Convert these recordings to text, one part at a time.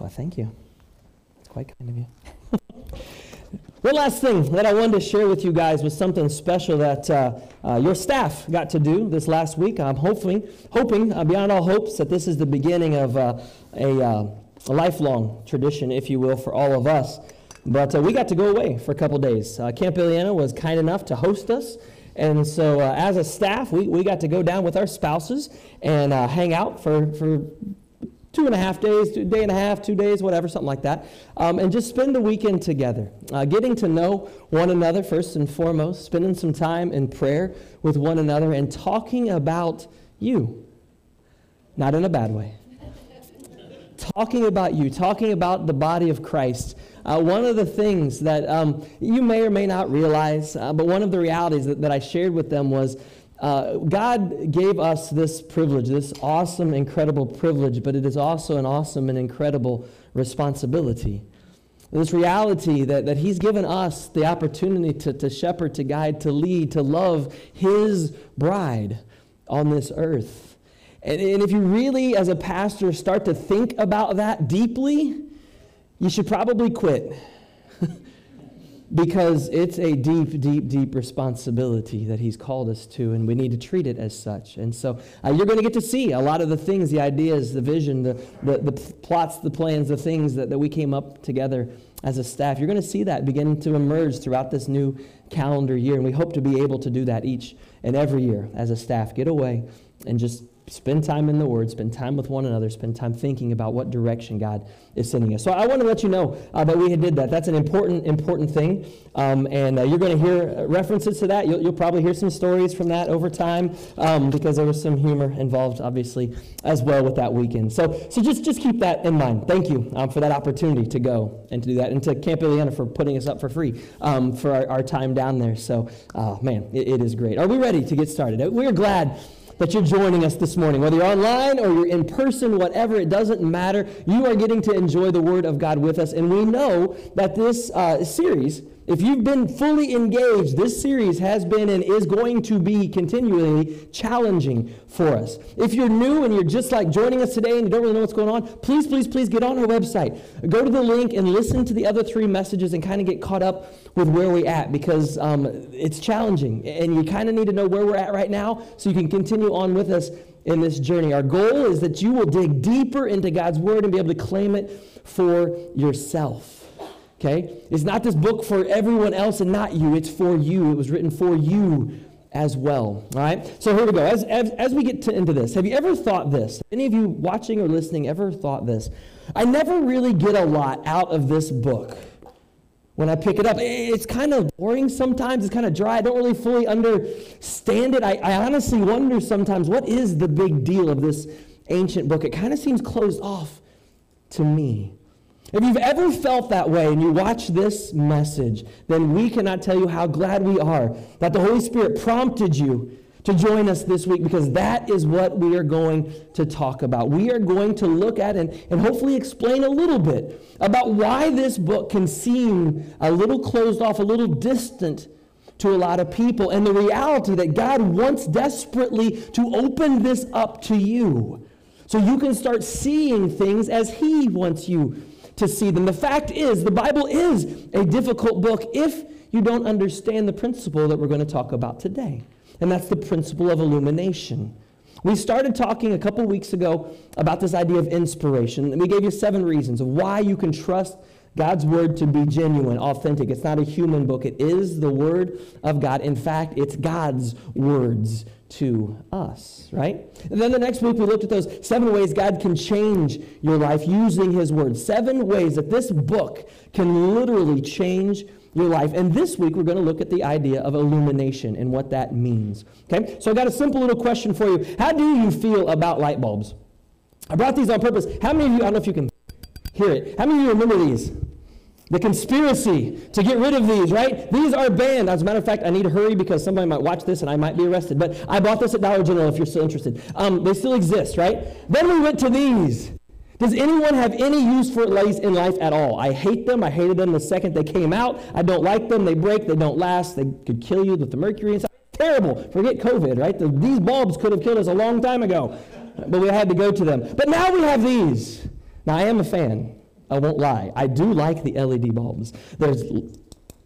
Well, thank you. It's quite kind of you. One last thing that I wanted to share with you guys was something special that uh, uh, your staff got to do this last week. I'm hoping, hoping uh, beyond all hopes, that this is the beginning of uh, a, uh, a, lifelong tradition, if you will, for all of us. But uh, we got to go away for a couple days. Camp Ileana was kind enough to host us. And so, as a staff, we, we got to go down with our spouses and hang out for, for two and a half days, two, day and a half, two days, whatever, something like that, um, and just spend the weekend together, uh, getting to know one another first and foremost, spending some time in prayer with one another, and talking about you. Not in a bad way. talking about you, talking about the body of Christ. Uh, one of the things that um, you may or may not realize, uh, but one of the realities that, that I shared with them was uh, God gave us this privilege, this awesome, incredible privilege, but it is also an awesome and incredible responsibility. This reality that, that He's given us the opportunity to, to shepherd, to guide, to lead, to love His bride on this earth. And, and if you really, as a pastor, start to think about that deeply, you should probably quit because it's a deep, deep, deep responsibility that He's called us to, and we need to treat it as such. And so uh, you're going to get to see a lot of the things, the ideas, the vision, the, the, the plots, the plans, the things that, that we came up together as a staff. You're going to see that begin to emerge throughout this new calendar year, and we hope to be able to do that each and every year as a staff. Get away and just spend time in the Word, spend time with one another, spend time thinking about what direction God is sending us. So I want to let you know uh, that we did that. That's an important, important thing. Um, and uh, you're going to hear references to that. You'll, you'll, probably hear some stories from that over time um, because there was some humor involved, obviously, as well with that weekend. So, so just, just keep that in mind. Thank you um, for that opportunity to go and to do that, and to Camp Ileana for putting us up for free um, for our, our, time down there. So, uh, man, it, it is great. Are we ready to get started? We're glad that you're joining us this morning. Whether you're online or you're in person, whatever, it doesn't matter. You are getting to enjoy the Word of God with us. And we know that this uh, series if you've been fully engaged, this series has been and is going to be continually challenging for us. If you're new and you're just like joining us today and you don't really know what's going on, please, please, please get on our website. Go to the link and listen to the other three messages and kind of get caught up with where we're at because um, it's challenging and you kind of need to know where we're at right now so you can continue on with us in this journey. Our goal is that you will dig deeper into God's Word and be able to claim it for yourself. Okay? It's not this book for everyone else and not you. It's for you. It was written for you as well. All right? So here we go. As, as, as we get to, into this, have you ever thought this? Any of you watching or listening ever thought this? I never really get a lot out of this book when I pick it up. It's kind of boring sometimes. It's kind of dry. I don't really fully understand it. I, I honestly wonder sometimes what is the big deal of this ancient book? It kind of seems closed off to me. If you've ever felt that way and you watch this message, then we cannot tell you how glad we are that the Holy Spirit prompted you to join us this week because that is what we are going to talk about. We are going to look at and, and hopefully explain a little bit about why this book can seem a little closed off, a little distant to a lot of people, and the reality that God wants desperately to open this up to you so you can start seeing things as He wants you to see them. The fact is, the Bible is a difficult book if you don't understand the principle that we're going to talk about today, and that's the principle of illumination. We started talking a couple weeks ago about this idea of inspiration, and we gave you seven reasons of why you can trust God's word to be genuine, authentic. It's not a human book, it is the word of God. In fact, it's God's words to us, right? And then the next week we looked at those seven ways God can change your life using his word. Seven ways that this book can literally change your life. And this week we're going to look at the idea of illumination and what that means. Okay? So I got a simple little question for you. How do you feel about light bulbs? I brought these on purpose. How many of you, I don't know if you can hear it. How many of you remember these? The conspiracy to get rid of these, right? These are banned. As a matter of fact, I need to hurry because somebody might watch this and I might be arrested. But I bought this at Dollar General if you're still interested. Um, they still exist, right? Then we went to these. Does anyone have any use for lays in life at all? I hate them. I hated them the second they came out. I don't like them. They break. They don't last. They could kill you with the mercury inside. Terrible. Forget COVID, right? The, these bulbs could have killed us a long time ago, but we had to go to them. But now we have these. Now I am a fan I won't lie. I do like the LED bulbs. There's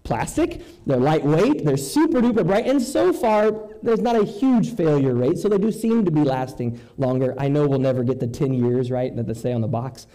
plastic, they're lightweight, they're super duper bright, and so far there's not a huge failure rate, so they do seem to be lasting longer. I know we'll never get the 10 years, right, that they say on the box.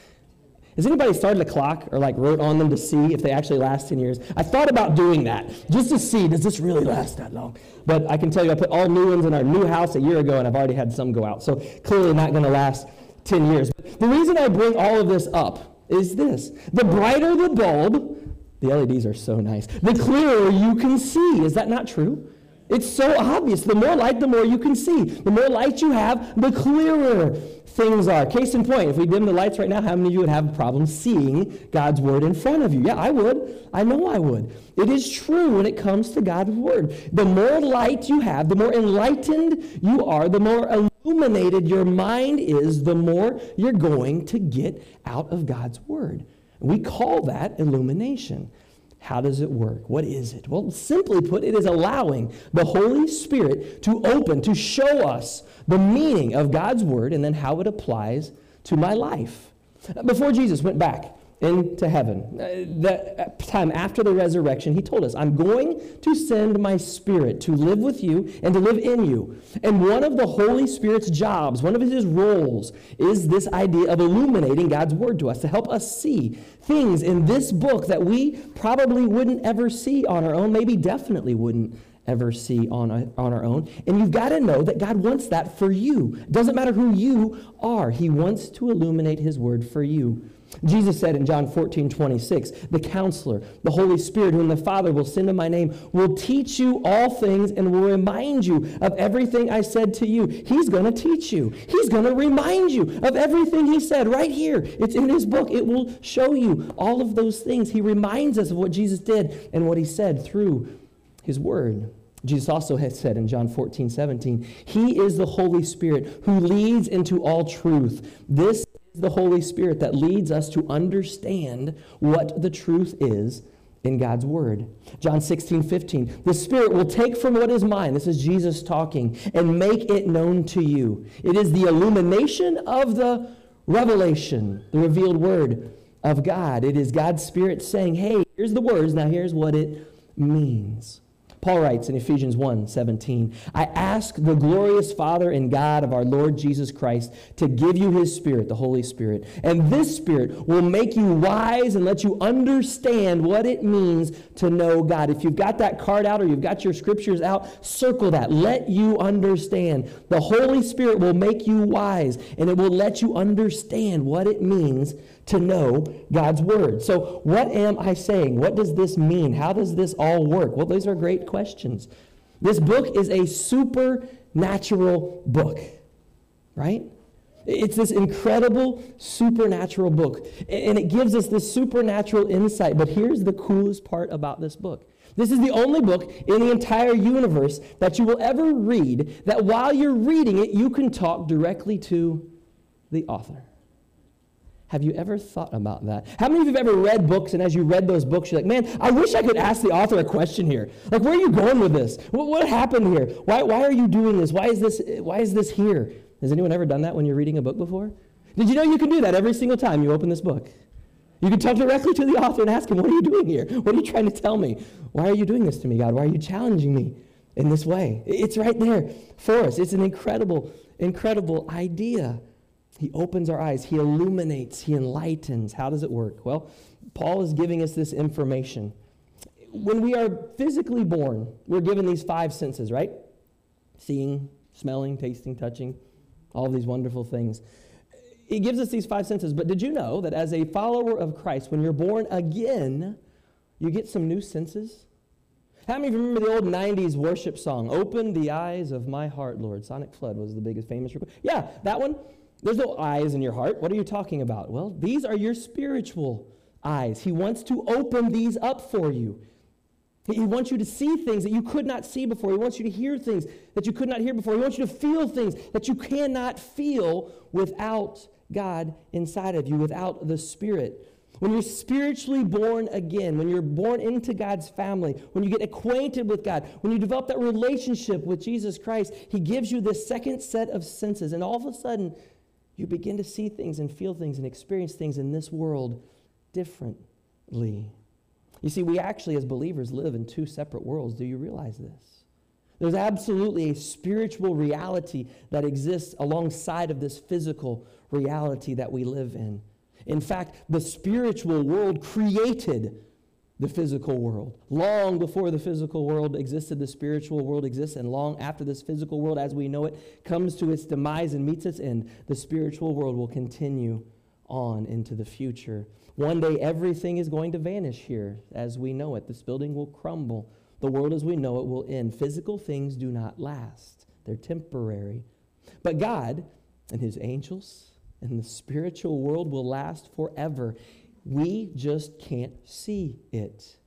Has anybody started a clock or like wrote on them to see if they actually last 10 years? I thought about doing that just to see, does this really last that long? But I can tell you, I put all new ones in our new house a year ago, and I've already had some go out. So clearly not going to last 10 years. But the reason I bring all of this up is this the brighter the bulb, the LEDs are so nice. The clearer you can see. Is that not true? It's so obvious. The more light, the more you can see. The more light you have, the clearer things are. Case in point, if we dim the lights right now, how many of you would have a problem seeing God's word in front of you? Yeah, I would. I know I would. It is true when it comes to God's word. The more light you have, the more enlightened you are, the more illuminated your mind is, the more you're going to get out of God's word. We call that illumination. How does it work? What is it? Well, simply put, it is allowing the Holy Spirit to open, to show us the meaning of God's word and then how it applies to my life. Before Jesus went back into heaven. Uh, the time after the resurrection, he told us, I'm going to send my spirit to live with you and to live in you. And one of the Holy Spirit's jobs, one of his roles, is this idea of illuminating God's word to us, to help us see things in this book that we probably wouldn't ever see on our own, maybe definitely wouldn't ever see on, on our own. And you've got to know that God wants that for you. It doesn't matter who you are, He wants to illuminate His word for you. Jesus said in John 14, 26, the counselor, the Holy Spirit, whom the Father will send in my name, will teach you all things and will remind you of everything I said to you. He's going to teach you. He's going to remind you of everything he said right here. It's in his book. It will show you all of those things. He reminds us of what Jesus did and what he said through his word. Jesus also has said in John 14, 17, He is the Holy Spirit who leads into all truth. This is the Holy Spirit that leads us to understand what the truth is in God's Word. John 16, 15. The Spirit will take from what is mine, this is Jesus talking, and make it known to you. It is the illumination of the revelation, the revealed Word of God. It is God's Spirit saying, hey, here's the words, now here's what it means. Paul writes in Ephesians 1 17, I ask the glorious Father and God of our Lord Jesus Christ to give you his Spirit, the Holy Spirit. And this Spirit will make you wise and let you understand what it means to know God. If you've got that card out or you've got your scriptures out, circle that. Let you understand. The Holy Spirit will make you wise and it will let you understand what it means to know God's word. So, what am I saying? What does this mean? How does this all work? Well, those are great questions. This book is a supernatural book, right? It's this incredible supernatural book, and it gives us this supernatural insight. But here's the coolest part about this book. This is the only book in the entire universe that you will ever read that while you're reading it, you can talk directly to the author. Have you ever thought about that? How many of you have ever read books and as you read those books, you're like, man, I wish I could ask the author a question here. Like, where are you going with this? What, what happened here? Why, why are you doing this? Why is this, why is this here? Has anyone ever done that when you're reading a book before? Did you know you can do that every single time you open this book? You can talk directly to the author and ask him, What are you doing here? What are you trying to tell me? Why are you doing this to me, God? Why are you challenging me in this way? It's right there for us. It's an incredible, incredible idea. He opens our eyes, He illuminates, He enlightens. How does it work? Well, Paul is giving us this information. When we are physically born, we're given these five senses, right? Seeing, smelling, tasting, touching, all these wonderful things. He gives us these five senses, but did you know that as a follower of Christ, when you're born again, you get some new senses? How many of you remember the old 90s worship song, Open the Eyes of My Heart, Lord? Sonic Flood was the biggest famous. Record. Yeah, that one. There's no eyes in your heart. What are you talking about? Well, these are your spiritual eyes. He wants to open these up for you. He wants you to see things that you could not see before. He wants you to hear things that you could not hear before. He wants you to feel things that you cannot feel without God inside of you, without the Spirit. When you're spiritually born again, when you're born into God's family, when you get acquainted with God, when you develop that relationship with Jesus Christ, He gives you this second set of senses. And all of a sudden, you begin to see things and feel things and experience things in this world differently. You see, we actually, as believers, live in two separate worlds. Do you realize this? There's absolutely a spiritual reality that exists alongside of this physical reality that we live in. In fact, the spiritual world created the physical world. Long before the physical world existed, the spiritual world exists, and long after this physical world as we know it comes to its demise and meets its end, the spiritual world will continue on into the future. One day, everything is going to vanish here as we know it. This building will crumble. The world as we know it will end. Physical things do not last, they're temporary. But God and His angels and the spiritual world will last forever. We just can't see it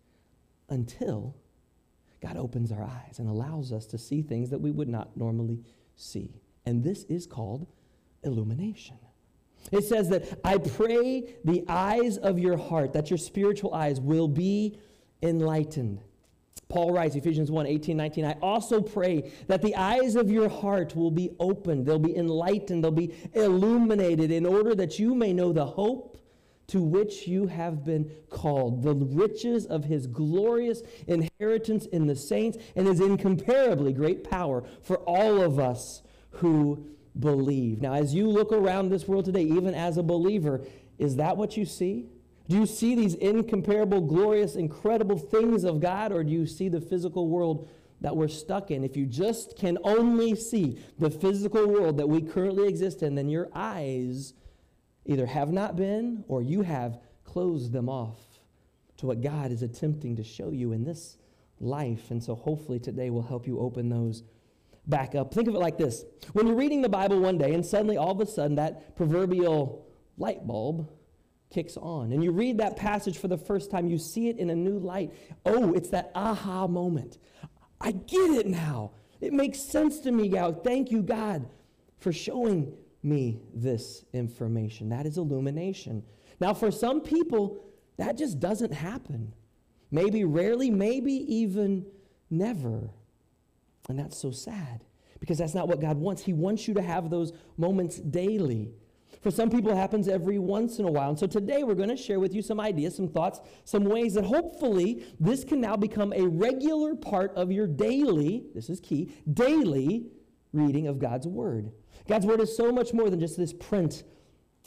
until God opens our eyes and allows us to see things that we would not normally see. And this is called illumination. It says that I pray the eyes of your heart, that your spiritual eyes will be enlightened. Paul writes, Ephesians 1 18, 19, I also pray that the eyes of your heart will be opened, they'll be enlightened, they'll be illuminated, in order that you may know the hope to which you have been called, the riches of his glorious inheritance in the saints, and his incomparably great power for all of us who believe. Now, as you look around this world today, even as a believer, is that what you see? Do you see these incomparable, glorious, incredible things of God, or do you see the physical world that we're stuck in? If you just can only see the physical world that we currently exist in, then your eyes either have not been or you have closed them off to what God is attempting to show you in this life. And so hopefully today will help you open those back up. Think of it like this when you're reading the Bible one day, and suddenly all of a sudden that proverbial light bulb kicks on, and you read that passage for the first time, you see it in a new light. Oh, it's that aha moment. I get it now. It makes sense to me now. Thank you, God, for showing me this information. That is illumination. Now, for some people, that just doesn't happen. Maybe rarely, maybe even never. And that's so sad because that's not what God wants. He wants you to have those moments daily. For some people, it happens every once in a while. And so today we're going to share with you some ideas, some thoughts, some ways that hopefully this can now become a regular part of your daily, this is key, daily reading of God's Word. God's Word is so much more than just this print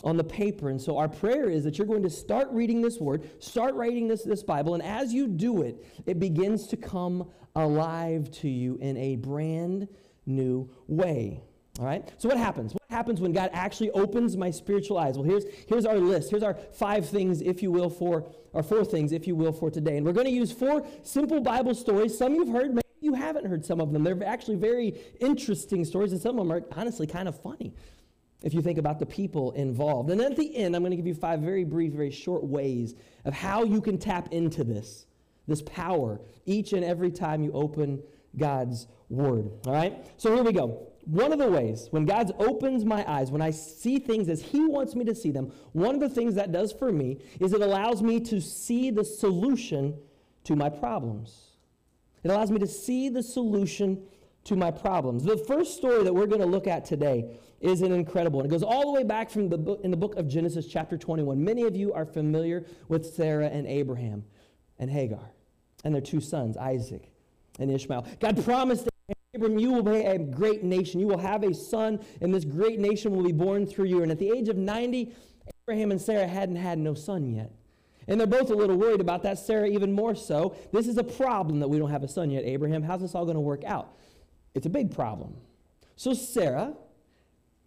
on the paper. And so our prayer is that you're going to start reading this Word, start writing this, this Bible, and as you do it, it begins to come alive to you in a brand new way. All right? So what happens? What happens when God actually opens my spiritual eyes? Well, here's, here's our list. Here's our five things, if you will, for, or four things, if you will, for today. And we're going to use four simple Bible stories. Some you've heard, maybe you haven't heard some of them. They're actually very interesting stories, and some of them are honestly kind of funny if you think about the people involved. And then at the end, I'm going to give you five very brief, very short ways of how you can tap into this, this power, each and every time you open God's Word. All right? So here we go one of the ways, when God opens my eyes, when I see things as He wants me to see them, one of the things that does for me is it allows me to see the solution to my problems. It allows me to see the solution to my problems. The first story that we're going to look at today is an incredible one. It goes all the way back from the book in the book of Genesis chapter 21. Many of you are familiar with Sarah and Abraham and Hagar and their two sons, Isaac and Ishmael. God promised Abram, you will be a great nation. You will have a son, and this great nation will be born through you. And at the age of 90, Abraham and Sarah hadn't had no son yet. And they're both a little worried about that, Sarah even more so. This is a problem that we don't have a son yet, Abraham. How's this all going to work out? It's a big problem. So Sarah,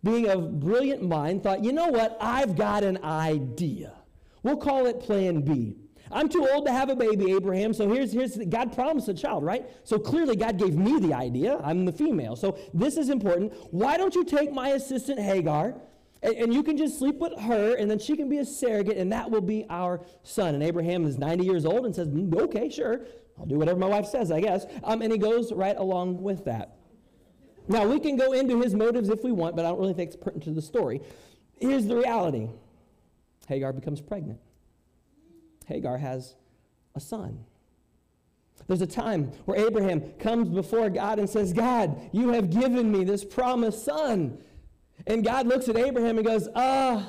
being of brilliant mind, thought, you know what? I've got an idea. We'll call it Plan B. I'm too old to have a baby, Abraham. So here's, here's God promised a child, right? So clearly God gave me the idea. I'm the female. So this is important. Why don't you take my assistant Hagar and, and you can just sleep with her and then she can be a surrogate and that will be our son. And Abraham is 90 years old and says, mm, okay, sure. I'll do whatever my wife says, I guess. Um, and he goes right along with that. Now, we can go into his motives if we want, but I don't really think it's pertinent to the story. Here's the reality Hagar becomes pregnant. Hagar has a son. There's a time where Abraham comes before God and says, God, you have given me this promised son. And God looks at Abraham and goes, Uh,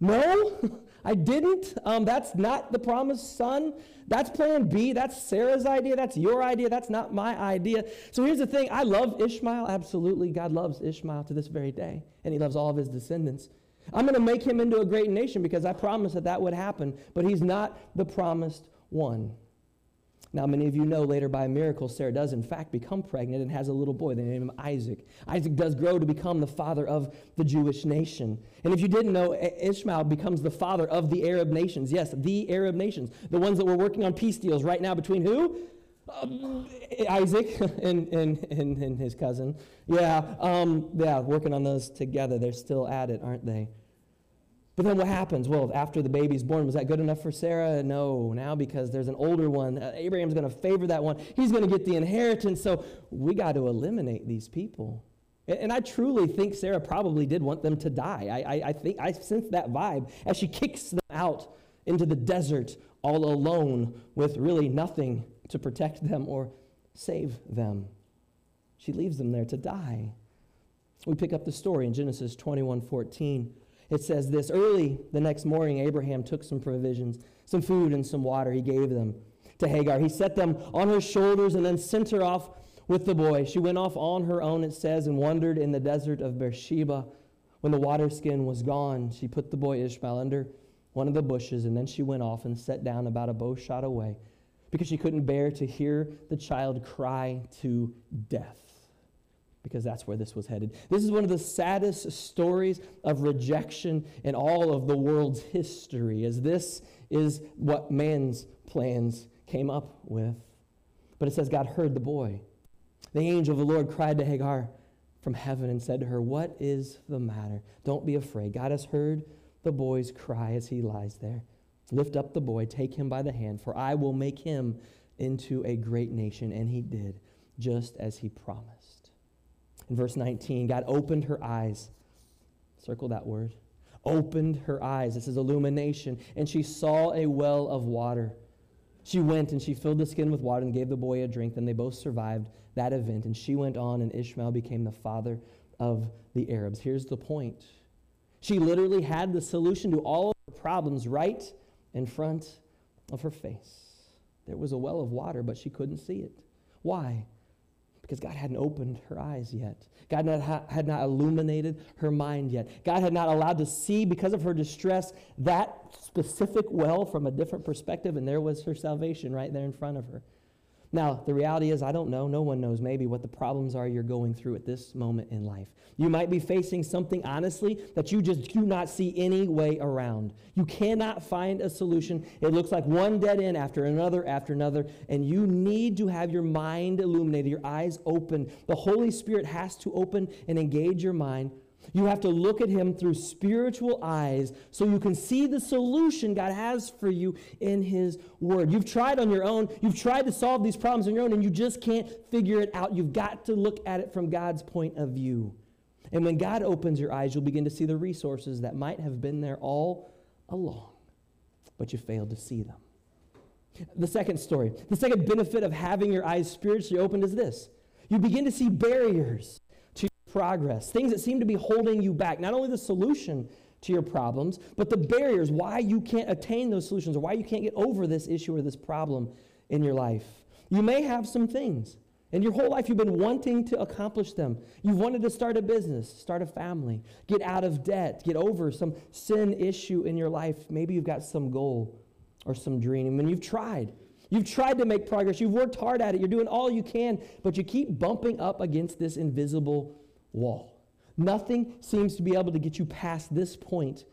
no, I didn't. Um, that's not the promised son. That's plan B. That's Sarah's idea. That's your idea. That's not my idea. So here's the thing I love Ishmael. Absolutely. God loves Ishmael to this very day, and he loves all of his descendants. I'm going to make him into a great nation because I promised that that would happen, but he's not the promised one. Now, many of you know later by a miracle, Sarah does in fact become pregnant and has a little boy. They name him Isaac. Isaac does grow to become the father of the Jewish nation. And if you didn't know, Ishmael becomes the father of the Arab nations. Yes, the Arab nations. The ones that we're working on peace deals right now between who? Um, Isaac and, and, and, and, his cousin. Yeah, um, yeah, working on those together. They're still at it, aren't they? But then what happens? Well, after the baby's born, was that good enough for Sarah? No. Now, because there's an older one, uh, Abraham's going to favor that one. He's going to get the inheritance. So we got to eliminate these people. And, I truly think Sarah probably did want them to die. I, I, I think I sense that vibe as she kicks them out into the desert all alone with really nothing to protect them or save them. She leaves them there to die. We pick up the story in Genesis 21 14. It says this Early the next morning, Abraham took some provisions, some food, and some water. He gave them to Hagar. He set them on her shoulders and then sent her off with the boy. She went off on her own, it says, and wandered in the desert of Beersheba. When the water skin was gone, she put the boy Ishmael under one of the bushes, and then she went off and sat down about a bow shot away because she couldn't bear to hear the child cry to death because that's where this was headed. This is one of the saddest stories of rejection in all of the world's history, as this is what man's plans came up with. But it says God heard the boy. The angel of the Lord cried to Hagar from heaven and said to her, What is the matter? Don't be afraid. God has heard the boy's cry as he lies there. Lift up the boy, take him by the hand, for I will make him into a great nation. And he did, just as he promised. In verse 19, God opened her eyes. Circle that word. Opened her eyes. This is illumination. And she saw a well of water. She went and she filled the skin with water and gave the boy a drink. Then they both survived that event. And she went on, and Ishmael became the father of the Arabs. Here's the point she literally had the solution to all of her problems right in front of her face. There was a well of water, but she couldn't see it. Why? Because God hadn't opened her eyes yet. God had not illuminated her mind yet. God had not allowed to see, because of her distress, that specific well from a different perspective, and there was her salvation right there in front of her. Now, the reality is, I don't know, no one knows maybe what the problems are you're going through at this moment in life. You might be facing something, honestly, that you just do not see any way around. You cannot find a solution. It looks like one dead end after another after another, and you need to have your mind illuminated, your eyes open. The Holy Spirit has to open and engage your mind you have to look at him through spiritual eyes so you can see the solution God has for you in his word. You've tried on your own, you've tried to solve these problems on your own, and you just can't figure it out. You've got to look at it from God's point of view. And when God opens your eyes, you'll begin to see the resources that might have been there all along, but you failed to see them. The second story, the second benefit of having your eyes spiritually opened is this you begin to see barriers progress, things that seem to be holding you back. Not only the solution to your problems, but the barriers, why you can't attain those solutions or why you can't get over this issue or this problem in your life. You may have some things. And your whole life, you've been wanting to accomplish them. You've wanted to start a business, start a family, get out of debt, get over some sin issue in your life. Maybe you've got some goal or some dream, and you've tried. You've tried to make progress. You've worked hard at it. You're doing all you can, but you keep bumping up against this invisible wall. Nothing seems to be able to get you past this point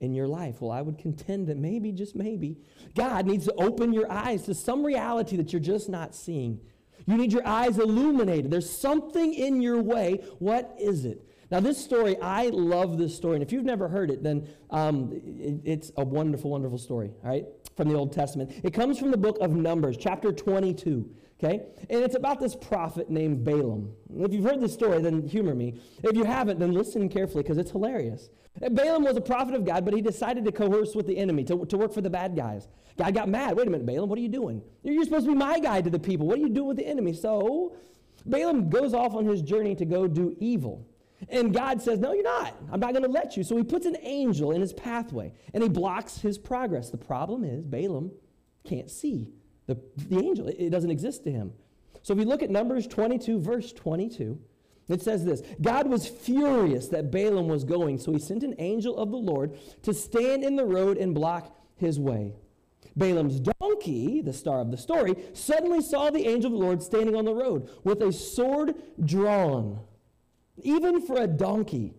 in your life. Well, I would contend that maybe, just maybe, God needs to open your eyes to some reality that you're just not seeing. You need your eyes illuminated. There's something in your way. What is it? Now, this story, I love this story. And if you've never heard it, then um, it, it's a wonderful, wonderful story, all right, from the Old Testament. It comes from the book of Numbers, chapter 22. Okay? And it's about this prophet named Balaam. If you've heard this story, then humor me. If you haven't, then listen carefully because it's hilarious. Balaam was a prophet of God, but he decided to coerce with the enemy, to, to work for the bad guys. God got mad. Wait a minute, Balaam, what are you doing? You're supposed to be my guy to the people. What are you doing with the enemy? So Balaam goes off on his journey to go do evil. And God says, No, you're not. I'm not going to let you. So he puts an angel in his pathway and he blocks his progress. The problem is Balaam can't see the, the angel, it, doesn't exist to him. So if you look at Numbers 22, verse 22, it says this God was furious that Balaam was going, so he sent an angel of the Lord to stand in the road and block his way. Balaam's donkey, the star of the story, suddenly saw the angel of the Lord standing on the road with a sword drawn. Even for a donkey,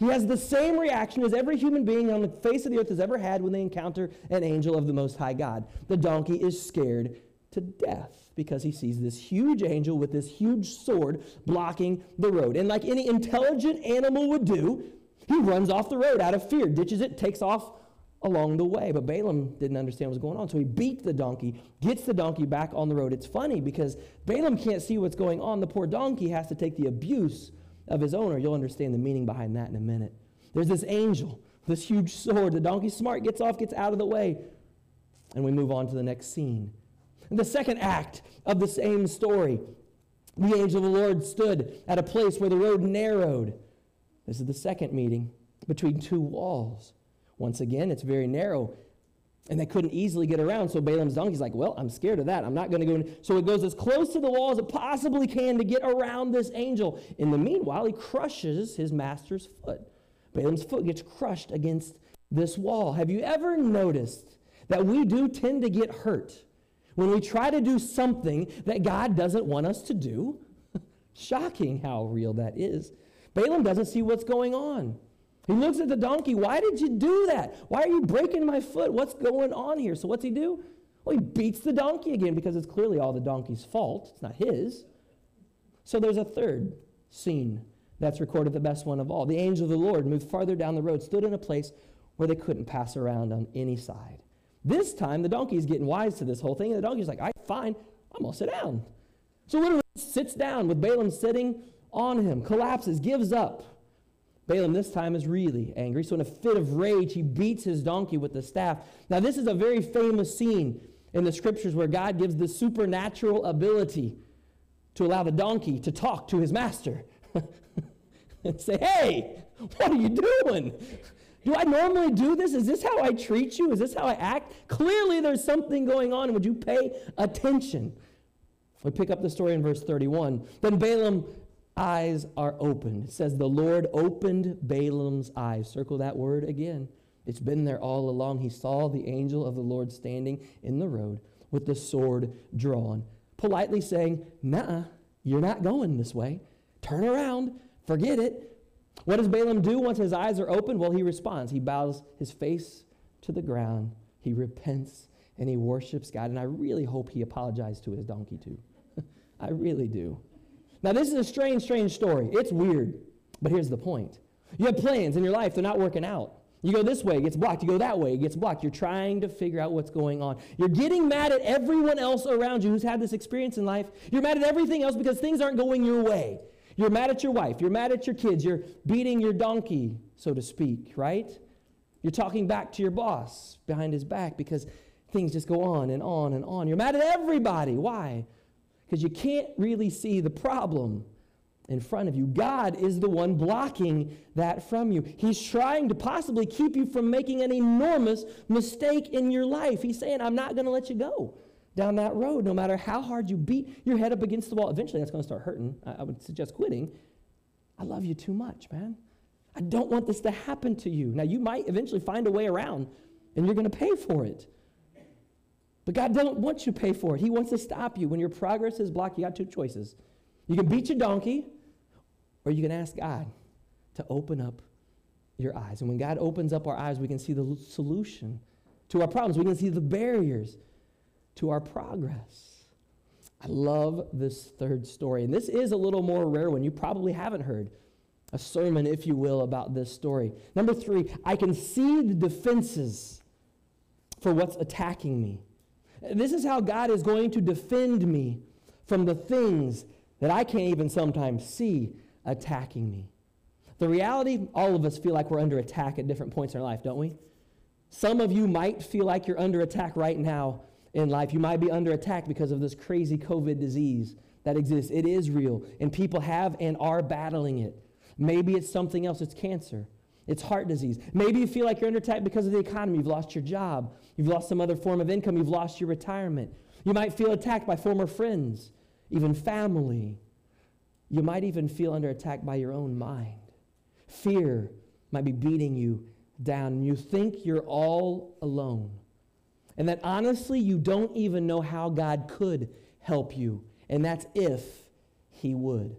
he has the same reaction as every human being on the face of the earth has ever had when they encounter an angel of the Most High God. The donkey is scared to death because he sees this huge angel with this huge sword blocking the road. And like any intelligent animal would do, he runs off the road out of fear, ditches it, takes off along the way. But Balaam didn't understand what was going on. So he beats the donkey, gets the donkey back on the road. It's funny because Balaam can't see what's going on. The poor donkey has to take the abuse of his owner. You'll understand the meaning behind that in a minute. There's this angel, this huge sword. The donkey's smart, gets off, gets out of the way. And we move on to the next scene. The second act of the same story, the angel of the Lord stood at a place where the road narrowed. This is the second meeting between two walls. Once again, it's very narrow. And they couldn't easily get around. So Balaam's donkey's like, well, I'm scared of that. I'm not going to go in. So it goes as close to the wall as it possibly can to get around this angel. In the meanwhile, he crushes his master's foot. Balaam's foot gets crushed against this wall. Have you ever noticed that we do tend to get hurt when we try to do something that God doesn't want us to do? Shocking how real that is. Balaam doesn't see what's going on. He looks at the donkey. Why did you do that? Why are you breaking my foot? What's going on here? So, what's he do? Well, he beats the donkey again because it's clearly all the donkey's fault. It's not his. So, there's a third scene that's recorded, the best one of all. The angel of the Lord moved farther down the road, stood in a place where they couldn't pass around on any side. This time, the donkey's getting wise to this whole thing, and the donkey's like, all right, fine, I'm going to sit down. So, literally, sits down with Balaam sitting on him, collapses, gives up. Balaam this time is really angry. So, in a fit of rage, he beats his donkey with the staff. Now, this is a very famous scene in the scriptures where God gives the supernatural ability to allow the donkey to talk to his master and say, Hey, what are you doing? Do I normally do this? Is this how I treat you? Is this how I act? Clearly, there's something going on. Would you pay attention? We pick up the story in verse 31. Then Balaam eyes are opened. It says, The Lord opened Balaam's eyes. Circle that word again. It's been there all along. He saw the angel of the Lord standing in the road with the sword drawn, politely saying, Nah, you're not going this way. Turn around. Forget it. What does Balaam do once his eyes are opened? Well, he responds. He bows his face to the ground. He repents and he worships God. And I really hope he apologized to his donkey too. I really do. Now, this is a strange, strange story. It's weird, but here's the point. You have plans in your life, they're not working out. You go this way, it gets blocked. You go that way, it gets blocked. You're trying to figure out what's going on. You're getting mad at everyone else around you who's had this experience in life. You're mad at everything else because things aren't going your way. You're mad at your wife. You're mad at your kids. You're beating your donkey, so to speak, right? You're talking back to your boss behind his back because things just go on and on and on. You're mad at everybody. Why? Because you can't really see the problem in front of you. God is the one blocking that from you. He's trying to possibly keep you from making an enormous mistake in your life. He's saying, I'm not going to let you go down that road, no matter how hard you beat your head up against the wall. Eventually, that's going to start hurting. I, I would suggest quitting. I love you too much, man. I don't want this to happen to you. Now, you might eventually find a way around, and you're going to pay for it. But God doesn't want you to pay for it. He wants to stop you. When your progress is blocked, you got two choices. You can beat your donkey, or you can ask God to open up your eyes. And when God opens up our eyes, we can see the solution to our problems. We can see the barriers to our progress. I love this third story. And this is a little more rare one. You probably haven't heard a sermon, if you will, about this story. Number three, I can see the defenses for what's attacking me. This is how God is going to defend me from the things that I can't even sometimes see attacking me. The reality, all of us feel like we're under attack at different points in our life, don't we? Some of you might feel like you're under attack right now in life. You might be under attack because of this crazy COVID disease that exists. It is real, and people have and are battling it. Maybe it's something else, it's cancer. It's heart disease. Maybe you feel like you're under attack because of the economy. You've lost your job. You've lost some other form of income. You've lost your retirement. You might feel attacked by former friends, even family. You might even feel under attack by your own mind. Fear might be beating you down, you think you're all alone. And that honestly, you don't even know how God could help you. And that's if He would.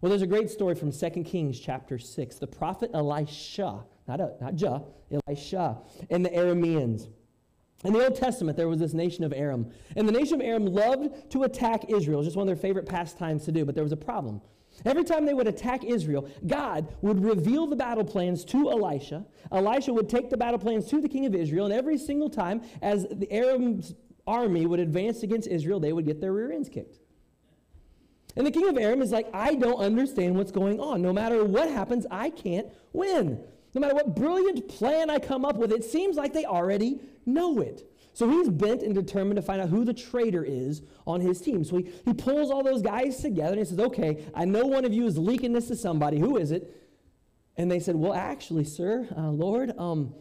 Well, there's a great story from 2 Kings chapter 6. The prophet Elisha, not, a, not Ja, Elisha, and the Arameans. In the Old Testament, there was this nation of Aram. And the nation of Aram loved to attack Israel. It was just one of their favorite pastimes to do, but there was a problem. Every time they would attack Israel, God would reveal the battle plans to Elisha. Elisha would take the battle plans to the king of Israel, and every single time as the Aram's army would advance against Israel, they would get their rear ends kicked. And the king of Aram is like, I don't understand what's going on. No matter what happens, I can't win. No matter what brilliant plan I come up with, it seems like they already know it. So he's bent and determined to find out who the traitor is on his team. So he, he pulls all those guys together and he says, Okay, I know one of you is leaking this to somebody. Who is it? And they said, Well, actually, sir, uh, Lord, um,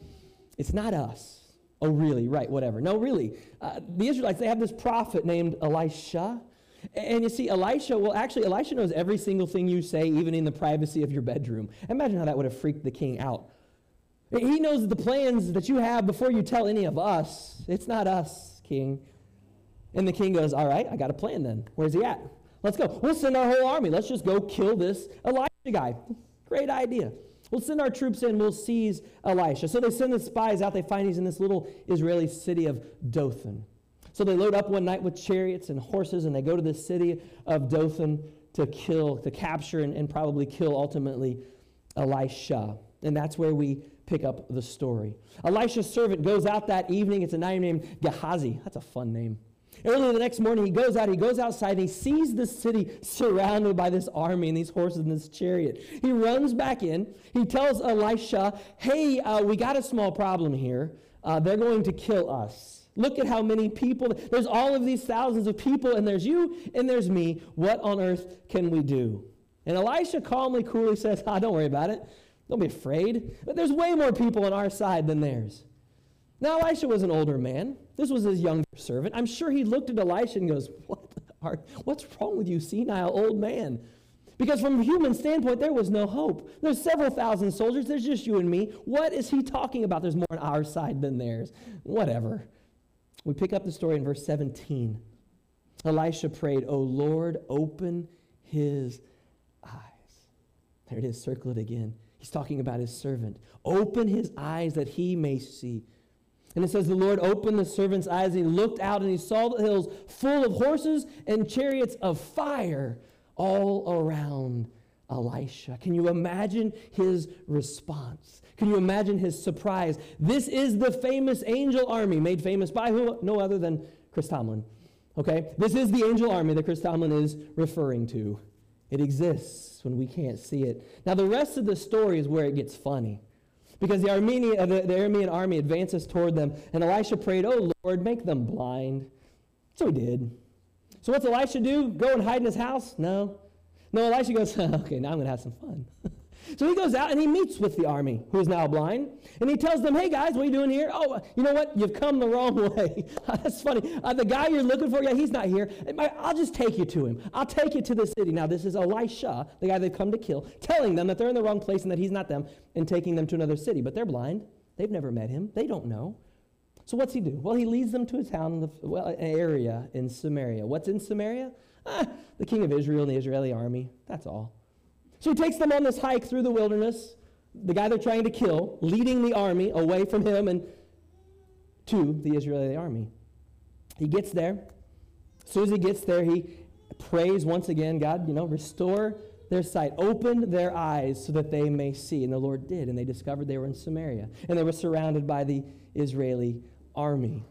it's not us. Oh, really? Right, whatever. No, really. Uh, the Israelites, they have this prophet named Elisha. And you see, Elisha, well, actually, Elisha knows every single thing you say, even in the privacy of your bedroom. Imagine how that would have freaked the king out. He knows the plans that you have before you tell any of us. It's not us, king. And the king goes, All right, I got a plan then. Where's he at? Let's go. We'll send our whole army. Let's just go kill this Elisha guy. Great idea. We'll send our troops in. We'll seize Elisha. So they send the spies out. They find he's in this little Israeli city of Dothan. So they load up one night with chariots and horses, and they go to the city of Dothan to kill, to capture, and, and probably kill ultimately Elisha. And that's where we pick up the story. Elisha's servant goes out that evening. It's a guy named Gehazi. That's a fun name. Early the next morning, he goes out, he goes outside, and he sees the city surrounded by this army and these horses and this chariot. He runs back in. He tells Elisha, Hey, uh, we got a small problem here. Uh, they're going to kill us. Look at how many people. There's all of these thousands of people, and there's you, and there's me. What on earth can we do? And Elisha calmly, coolly says, ah, Don't worry about it. Don't be afraid. But there's way more people on our side than theirs. Now, Elisha was an older man. This was his younger servant. I'm sure he looked at Elisha and goes, what are, What's wrong with you, senile old man? Because from a human standpoint, there was no hope. There's several thousand soldiers. There's just you and me. What is he talking about? There's more on our side than theirs. Whatever. We pick up the story in verse 17. Elisha prayed, O Lord, open his eyes. There it is, circle it again. He's talking about his servant. Open his eyes that he may see. And it says, The Lord opened the servant's eyes, and he looked out, and he saw the hills full of horses and chariots of fire all around Elisha. Can you imagine his response? Can you imagine his surprise? This is the famous angel army, made famous by who? No other than Chris Tomlin. Okay? This is the angel army that Chris Tomlin is referring to. It exists when we can't see it. Now, the rest of the story is where it gets funny. Because the, Armenian, uh, the, the Aramean army advances toward them, and Elisha prayed, Oh Lord, make them blind. So he did. So what's Elisha do? Go and hide in his house? No. No, Elisha goes, Okay, now I'm going to have some fun. So he goes out and he meets with the army, who is now blind, and he tells them, Hey guys, what are you doing here? Oh, you know what? You've come the wrong way. That's funny. Uh, the guy you're looking for, yeah, he's not here. I'll just take you to him. I'll take you to the city. Now, this is Elisha, the guy they've come to kill, telling them that they're in the wrong place and that he's not them, and taking them to another city. But they're blind. They've never met him. They don't know. So what's he do? Well, he leads them to a town, well, an area in Samaria. What's in Samaria? Ah, the king of Israel and the Israeli army. That's all. So he takes them on this hike through the wilderness, the guy they're trying to kill, leading the army away from him and to the Israeli army. He gets there. As soon as he gets there, he prays once again, God, you know, restore their sight, open their eyes so that they may see. And the Lord did, and they discovered they were in Samaria, and they were surrounded by the Israeli army.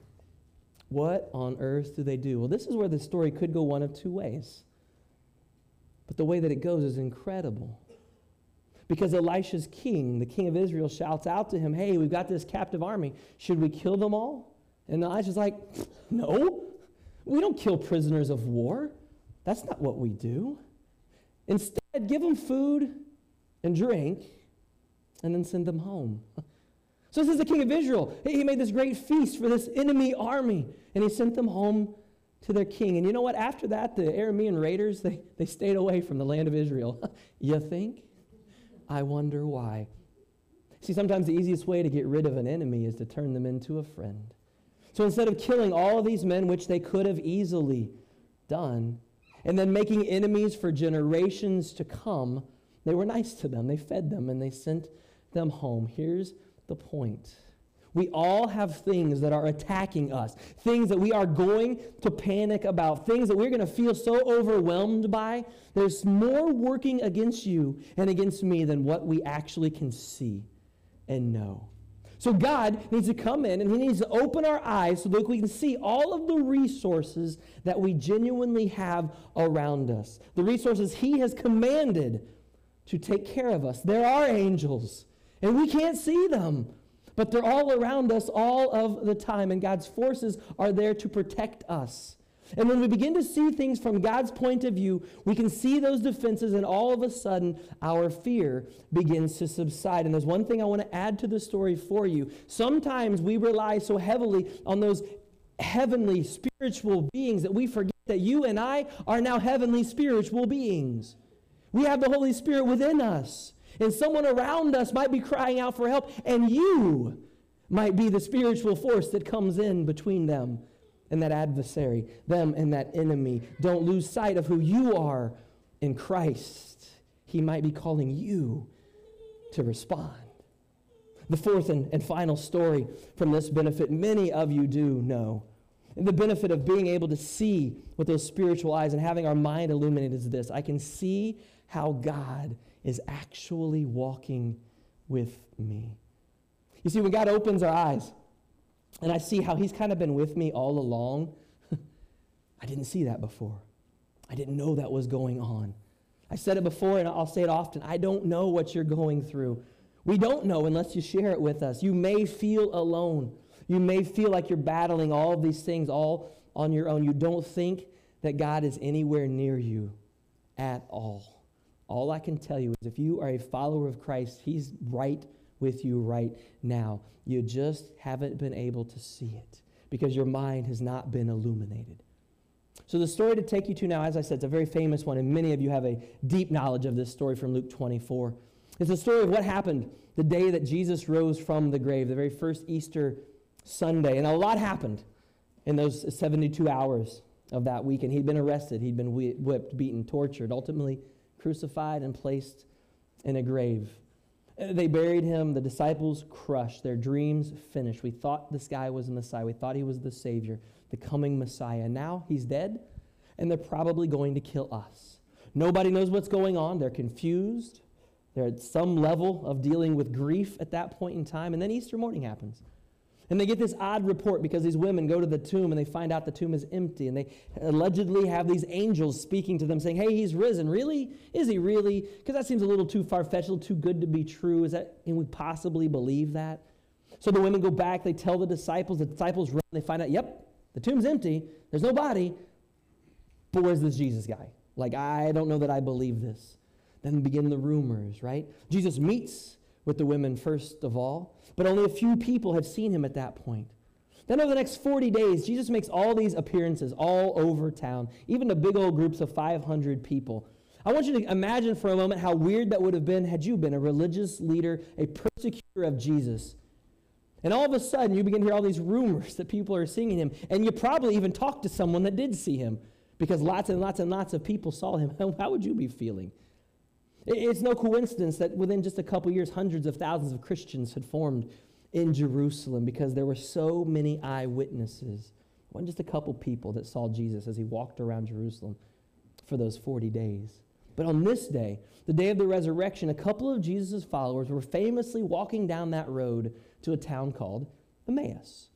What on earth do they do? Well, this is where the story could go one of two ways. But the way that it goes is incredible. Because Elisha's king, the king of Israel, shouts out to him, Hey, we've got this captive army. Should we kill them all? And Elisha's like, No, we don't kill prisoners of war. That's not what we do. Instead, give them food and drink and then send them home. So this is the king of Israel. He made this great feast for this enemy army, and he sent them home to their king. And you know what? After that, the Aramean raiders, they, they stayed away from the land of Israel. you think? I wonder why. See, sometimes the easiest way to get rid of an enemy is to turn them into a friend. So instead of killing all of these men, which they could have easily done, and then making enemies for generations to come, they were nice to them. They fed them and they sent them home. Here's the point. We all have things that are attacking us, things that we are going to panic about, things that we're going to feel so overwhelmed by. There's more working against you and against me than what we actually can see and know. So God needs to come in and He needs to open our eyes so that we can see all of the resources that we genuinely have around us. The resources He has commanded to take care of us. There are angels and we can't see them, but they're all around us all of the time, and God's forces are there to protect us. And when we begin to see things from God's point of view, we can see those defenses, and all of a sudden, our fear begins to subside. And there's one thing I want to add to the story for you. Sometimes we rely so heavily on those heavenly spiritual beings that we forget that you and I are now heavenly spiritual beings. We have the Holy Spirit within us. And someone around us might be crying out for help, and you might be the spiritual force that comes in between them and that adversary, them and that enemy. Don't lose sight of who you are in Christ. He might be calling you to respond. The fourth and, and final story from this benefit, many of you do know. The benefit of being able to see with those spiritual eyes and having our mind illuminated is this I can see how God is actually walking with me. You see, when God opens our eyes and I see how He's kind of been with me all along, I didn't see that before. I didn't know that was going on. I said it before and I'll say it often. I don't know what you're going through. We don't know unless you share it with us. You may feel alone. You may feel like you're battling all of these things all on your own. You don't think that God is anywhere near you at all. All I can tell you is if you are a follower of Christ, He's right with you right now. You just haven't been able to see it because your mind has not been illuminated. So, the story to take you to now, as I said, it's a very famous one, and many of you have a deep knowledge of this story from Luke 24. It's the story of what happened the day that Jesus rose from the grave, the very first Easter Sunday. And a lot happened in those 72 hours of that week. And he'd been arrested, he'd been whipped, beaten, tortured, ultimately crucified and placed in a grave. Uh, they buried him. The disciples crushed. Their dreams finished. We thought this guy was the Messiah. We thought he was the Savior, the coming Messiah. Now he's dead, and they're probably going to kill us. Nobody knows what's going on. They're confused. They're at some level of dealing with grief at that point in time. And then Easter morning happens. And they get this odd report because these women go to the tomb and they find out the tomb is empty. And they allegedly have these angels speaking to them saying, Hey, he's risen. Really? Is he really? Because that seems a little too far fetched, too good to be true. Is that, can we possibly believe that? So the women go back, they tell the disciples, the disciples run, they find out, Yep, the tomb's empty, there's no body. But where's this Jesus guy? Like, I don't know that I believe this. Then begin the rumors, right? Jesus meets with the women first of all, but only a few people have seen him at that point. Then, over the next 40 days, Jesus makes all these appearances all over town, even to big old groups of 500 people. I want you to imagine for a moment how weird that would have been had you been a religious leader, a persecutor of Jesus. And all of a sudden, you begin to hear all these rumors that people are seeing him. And you probably even talked to someone that did see him because lots and lots and lots of people saw him. How would you be feeling? It's no coincidence that within just a couple years, hundreds of thousands of Christians had formed in Jerusalem because there were so many eyewitnesses. It wasn't just a couple people that saw Jesus as he walked around Jerusalem for those 40 days. But on this day, the day of the resurrection, a couple of Jesus' followers were famously walking down that road to a town called Emmaus.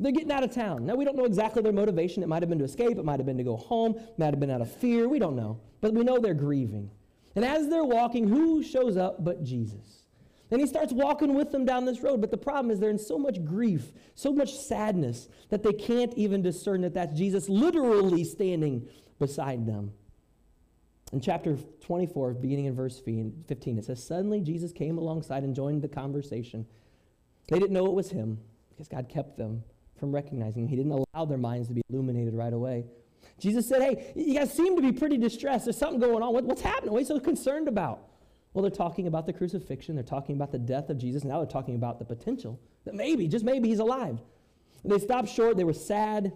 They're getting out of town. Now, we don't know exactly their motivation. It might have been to escape, it might have been to go home, it might have been out of fear. We don't know. But we know they're grieving. And as they're walking, who shows up but Jesus? And he starts walking with them down this road. But the problem is they're in so much grief, so much sadness, that they can't even discern that that's Jesus literally standing beside them. In chapter 24, beginning in verse 15, it says, Suddenly Jesus came alongside and joined the conversation. They didn't know it was him because God kept them from recognizing him. He didn't allow their minds to be illuminated right away. Jesus said, Hey, you guys seem to be pretty distressed. There's something going on. What, what's happening? What are you so concerned about? Well, they're talking about the crucifixion. They're talking about the death of Jesus. Now they're talking about the potential that maybe, just maybe, he's alive. And they stopped short. They were sad.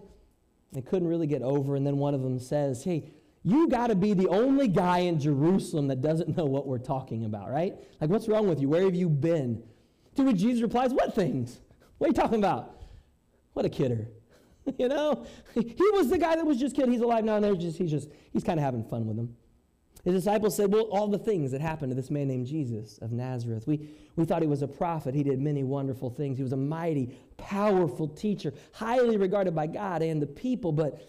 They couldn't really get over. And then one of them says, Hey, you got to be the only guy in Jerusalem that doesn't know what we're talking about, right? Like, what's wrong with you? Where have you been? To which Jesus replies, What things? What are you talking about? What a kidder. you know? He was the guy that was just kidding. He's alive now, and they're just, he's just, he's kind of having fun with them. His disciples said, Well, all the things that happened to this man named Jesus of Nazareth. We, we thought he was a prophet. He did many wonderful things. He was a mighty, powerful teacher, highly regarded by God and the people. But,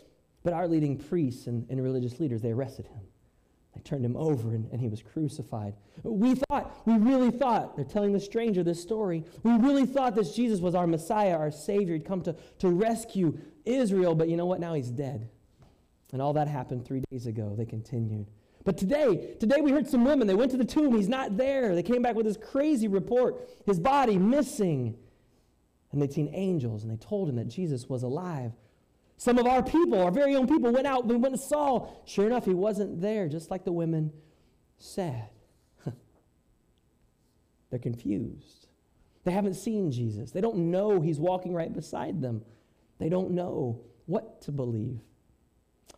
but our leading priests and, and religious leaders, they arrested him. They turned him over and, and he was crucified. We thought, we really thought, they're telling the stranger this story, we really thought this Jesus was our Messiah, our Savior. He'd come to, to rescue Israel, but you know what? Now he's dead. And all that happened three days ago. They continued. But today, today we heard some women. They went to the tomb. He's not there. They came back with this crazy report. His body missing. And they'd seen angels, and they told him that Jesus was alive. Some of our people, our very own people, went out. We went and saw. Sure enough, he wasn't there, just like the women said. They're confused. They haven't seen Jesus. They don't know he's walking right beside them. They don't know what to believe.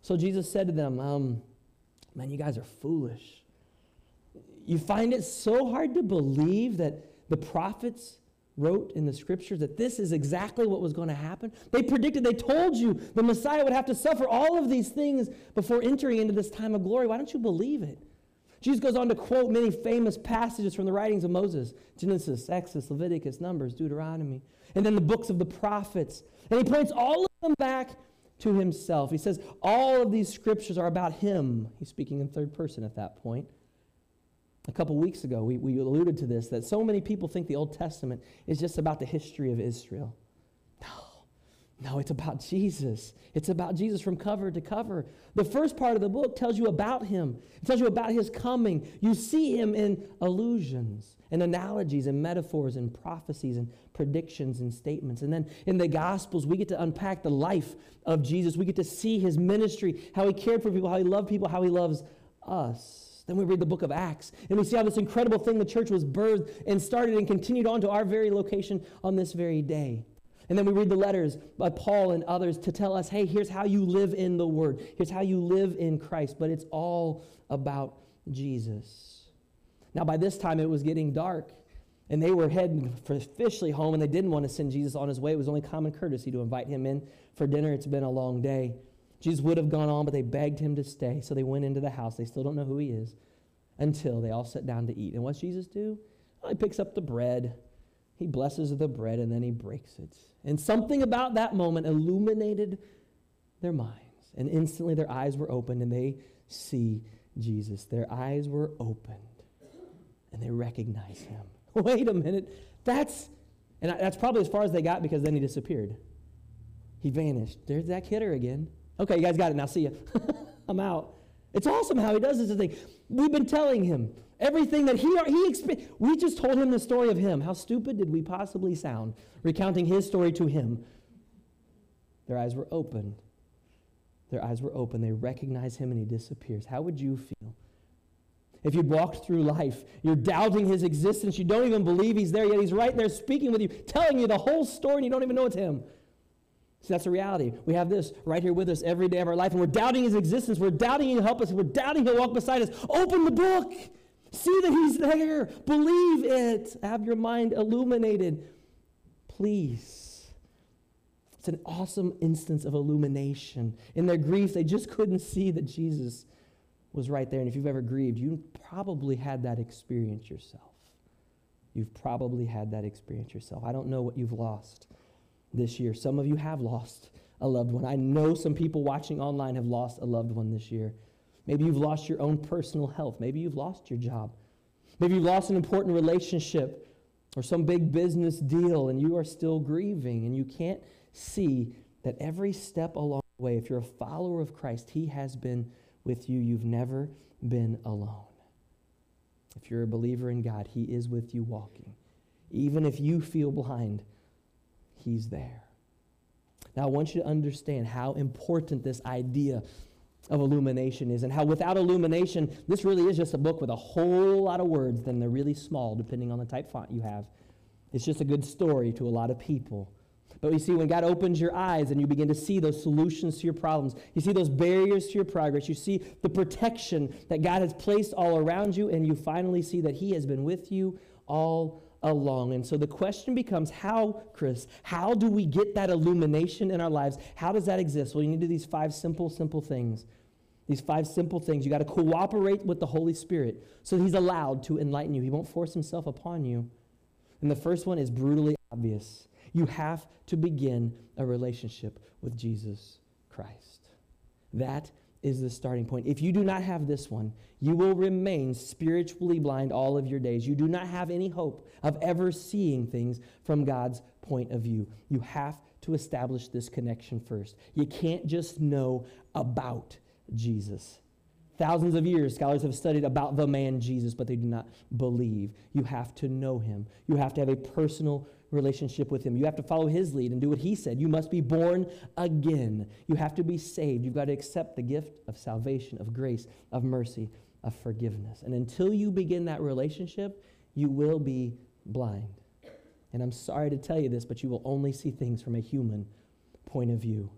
So Jesus said to them, um, Man, you guys are foolish. You find it so hard to believe that the prophets wrote in the scriptures that this is exactly what was going to happen. They predicted, they told you the Messiah would have to suffer all of these things before entering into this time of glory. Why don't you believe it? Jesus goes on to quote many famous passages from the writings of Moses Genesis, Exodus, Leviticus, Numbers, Deuteronomy, and then the books of the prophets. And he points all of them back to himself. He says, All of these scriptures are about him. He's speaking in third person at that point. A couple weeks ago, we, we alluded to this that so many people think the Old Testament is just about the history of Israel. No, no, it's about Jesus. It's about Jesus from cover to cover. The first part of the book tells you about him, it tells you about his coming. You see him in allusions and analogies and metaphors and prophecies and predictions and statements. And then in the Gospels, we get to unpack the life of Jesus. We get to see his ministry, how he cared for people, how he loved people, how he loves us. Then we read the book of Acts, and we see how this incredible thing, the church was birthed and started and continued on to our very location on this very day. And then we read the letters by Paul and others to tell us hey, here's how you live in the Word, here's how you live in Christ. But it's all about Jesus. Now, by this time, it was getting dark, and they were heading for officially home, and they didn't want to send Jesus on his way. It was only common courtesy to invite him in for dinner. It's been a long day. Jesus would have gone on, but they begged him to stay. So they went into the house. They still don't know who he is until they all sat down to eat. And what's Jesus do? Well, he picks up the bread he blesses the bread and then he breaks it. And something about that moment illuminated their minds. And instantly their eyes were opened and they see Jesus. Their eyes were opened and they recognize him. Wait a minute. That's, and that's probably as far as they got because then he disappeared. He vanished. There's that kidder again. Okay, you guys got it. Now see you. I'm out. It's awesome how he does this thing. We've been telling him everything that he he. We just told him the story of him. How stupid did we possibly sound recounting his story to him? Their eyes were open. Their eyes were open. They recognize him and he disappears. How would you feel? If you'd walked through life, you're doubting his existence, you don't even believe he's there, yet he's right there speaking with you, telling you the whole story, and you don't even know it's him. See, that's the reality. We have this right here with us every day of our life, and we're doubting his existence. We're doubting he'll help us. We're doubting he'll walk beside us. Open the book. See that he's there. Believe it. Have your mind illuminated. Please. It's an awesome instance of illumination. In their grief, they just couldn't see that Jesus was right there. And if you've ever grieved, you probably had that experience yourself. You've probably had that experience yourself. I don't know what you've lost this year. Some of you have lost a loved one. I know some people watching online have lost a loved one this year. Maybe you've lost your own personal health. Maybe you've lost your job. Maybe you've lost an important relationship or some big business deal and you are still grieving and you can't see that every step along the way, if you're a follower of Christ, He has been with you. You've never been alone. If you're a believer in God, He is with you walking. Even if you feel blind, He's there. Now, I want you to understand how important this idea of illumination is, and how without illumination, this really is just a book with a whole lot of words, then they're really small, depending on the type font you have. It's just a good story to a lot of people. But you see, when God opens your eyes and you begin to see those solutions to your problems, you see those barriers to your progress, you see the protection that God has placed all around you, and you finally see that He has been with you all along. And so the question becomes how, Chris, how do we get that illumination in our lives? How does that exist? Well, you need to do these five simple, simple things. These five simple things. You got to cooperate with the Holy Spirit so He's allowed to enlighten you. He won't force Himself upon you. And the first one is brutally obvious. You have to begin a relationship with Jesus Christ. That is the starting point. If you do not have this one, you will remain spiritually blind all of your days. You do not have any hope of ever seeing things from God's point of view. You have to establish this connection first. You can't just know about Jesus. Thousands of years, scholars have studied about the man Jesus, but they do not believe. You have to know him. You have to have a personal relationship with him. You have to follow his lead and do what he said. You must be born again. You have to be saved. You've got to accept the gift of salvation, of grace, of mercy, of forgiveness. And until you begin that relationship, you will be blind. And I'm sorry to tell you this, but you will only see things from a human point of view.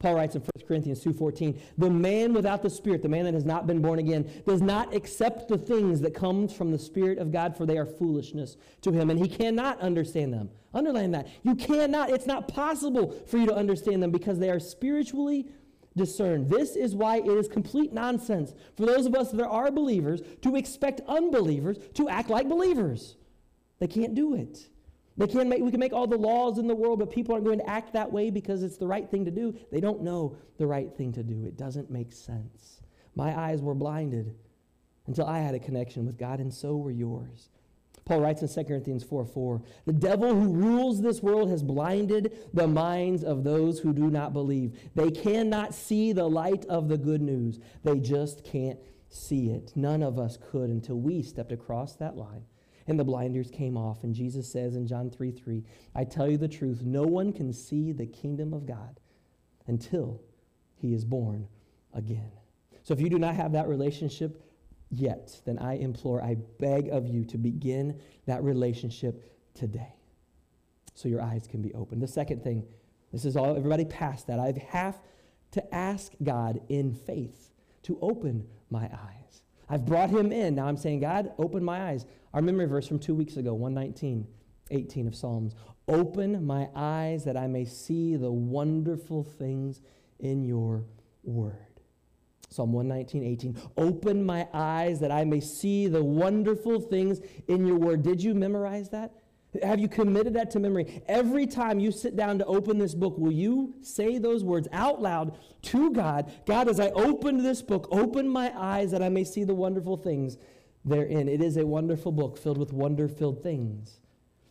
Paul writes in 1 Corinthians 2:14, "The man without the spirit, the man that has not been born again, does not accept the things that comes from the spirit of God, for they are foolishness to him, and he cannot understand them." Underline that. You cannot, it's not possible for you to understand them because they are spiritually discerned. This is why it is complete nonsense for those of us that are believers to expect unbelievers to act like believers. They can't do it. They can make, we can make all the laws in the world, but people aren't going to act that way because it's the right thing to do. They don't know the right thing to do. It doesn't make sense. My eyes were blinded until I had a connection with God, and so were yours. Paul writes in 2 Corinthians 4 4, the devil who rules this world has blinded the minds of those who do not believe. They cannot see the light of the good news, they just can't see it. None of us could until we stepped across that line and the blinders came off. And Jesus says in John 3 3, I tell you the truth, no one can see the kingdom of God until he is born again. So if you do not have that relationship yet, then I implore, I beg of you to begin that relationship today so your eyes can be open. The second thing, this is all, everybody past that. I have to ask God in faith to open my eyes. I've brought him in. Now I'm saying, God, open my eyes. Our memory verse from two weeks ago, 119, 18 of Psalms. Open my eyes that I may see the wonderful things in your word. Psalm 119, 18. Open my eyes that I may see the wonderful things in your word. Did you memorize that? Have you committed that to memory? Every time you sit down to open this book, will you say those words out loud to God? God, as I open this book, open my eyes that I may see the wonderful things therein. It is a wonderful book filled with wonder filled things.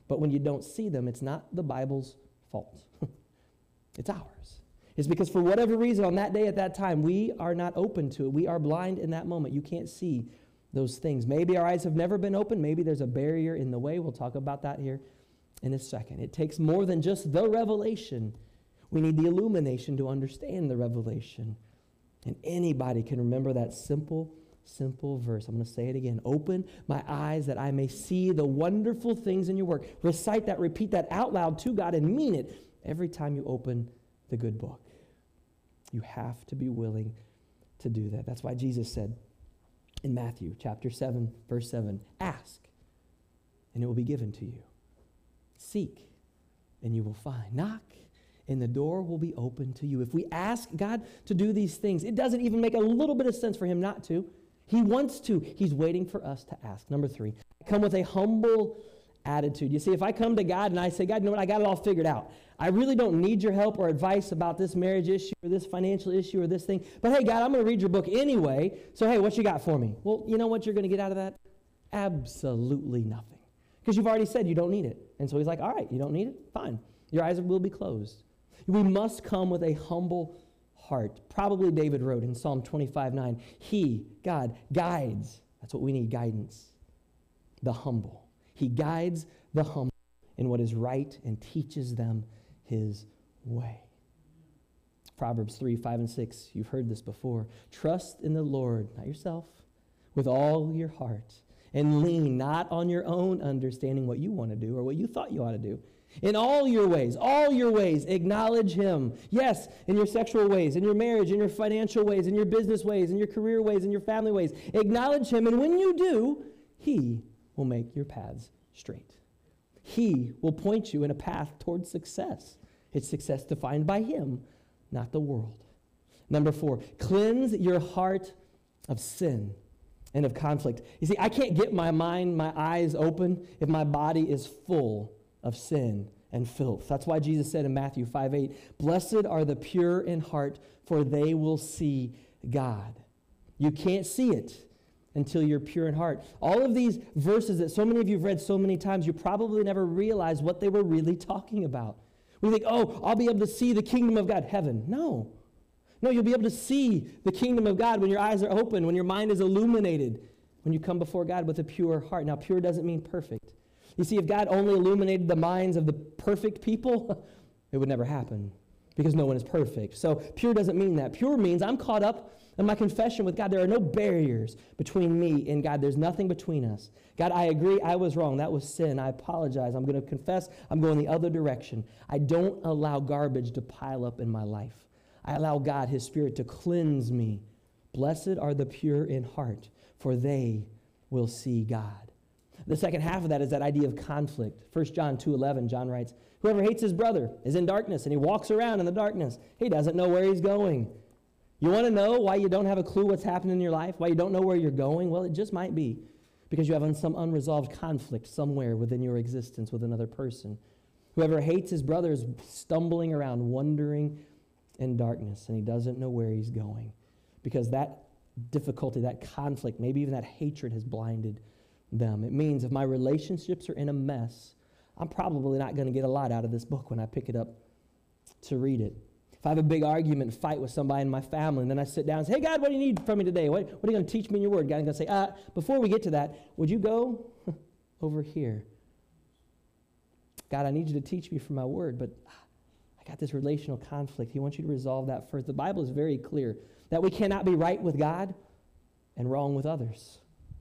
But when you don't see them, it's not the Bible's fault, it's ours. It's because for whatever reason on that day at that time, we are not open to it. We are blind in that moment. You can't see those things. Maybe our eyes have never been open. Maybe there's a barrier in the way. We'll talk about that here in a second. It takes more than just the revelation. We need the illumination to understand the revelation. And anybody can remember that simple simple verse. I'm going to say it again. Open my eyes that I may see the wonderful things in your work. Recite that, repeat that out loud to God, and mean it every time you open the good book. You have to be willing to do that. That's why Jesus said in Matthew chapter 7, verse 7 Ask, and it will be given to you. Seek, and you will find. Knock, and the door will be open to you. If we ask God to do these things, it doesn't even make a little bit of sense for Him not to. He wants to. He's waiting for us to ask. Number three, come with a humble attitude. You see, if I come to God and I say, God, you know what? I got it all figured out. I really don't need your help or advice about this marriage issue or this financial issue or this thing. But hey, God, I'm going to read your book anyway. So, hey, what you got for me? Well, you know what you're going to get out of that? Absolutely nothing. Because you've already said you don't need it. And so he's like, all right, you don't need it? Fine. Your eyes will be closed. We must come with a humble heart. Probably David wrote in Psalm 25 9, He, God, guides. That's what we need guidance. The humble. He guides the humble in what is right and teaches them his way. Proverbs 3 5 and 6, you've heard this before. Trust in the Lord, not yourself, with all your heart, and lean not on your own understanding what you want to do or what you thought you ought to do. In all your ways, all your ways, acknowledge Him. Yes, in your sexual ways, in your marriage, in your financial ways, in your business ways, in your career ways, in your family ways. Acknowledge Him, and when you do, He will make your paths straight. He will point you in a path towards success. It's success defined by Him, not the world. Number four, cleanse your heart of sin and of conflict. You see, I can't get my mind, my eyes open if my body is full of sin and filth. That's why Jesus said in Matthew 5 8, Blessed are the pure in heart, for they will see God. You can't see it until you're pure in heart. All of these verses that so many of you have read so many times, you probably never realized what they were really talking about. We think, oh, I'll be able to see the kingdom of God, heaven. No. No, you'll be able to see the kingdom of God when your eyes are open, when your mind is illuminated, when you come before God with a pure heart. Now, pure doesn't mean perfect. You see, if God only illuminated the minds of the perfect people, it would never happen because no one is perfect. So, pure doesn't mean that. Pure means I'm caught up in my confession with God. There are no barriers between me and God, there's nothing between us. God, I agree I was wrong. That was sin. I apologize. I'm going to confess. I'm going the other direction. I don't allow garbage to pile up in my life. I allow God, His Spirit, to cleanse me. Blessed are the pure in heart, for they will see God. The second half of that is that idea of conflict. 1 John 2:11, John writes, "Whoever hates his brother is in darkness and he walks around in the darkness. He doesn't know where he's going." You want to know why you don't have a clue what's happening in your life? Why you don't know where you're going? Well, it just might be because you have some unresolved conflict somewhere within your existence with another person. Whoever hates his brother is stumbling around, wandering in darkness, and he doesn't know where he's going because that difficulty, that conflict, maybe even that hatred has blinded them. It means if my relationships are in a mess, I'm probably not going to get a lot out of this book when I pick it up to read it. If I have a big argument, fight with somebody in my family, and then I sit down and say, Hey, God, what do you need from me today? What, what are you going to teach me in your word? God's going to say, uh, Before we get to that, would you go over here? God, I need you to teach me from my word, but I got this relational conflict. He wants you to resolve that first. The Bible is very clear that we cannot be right with God and wrong with others.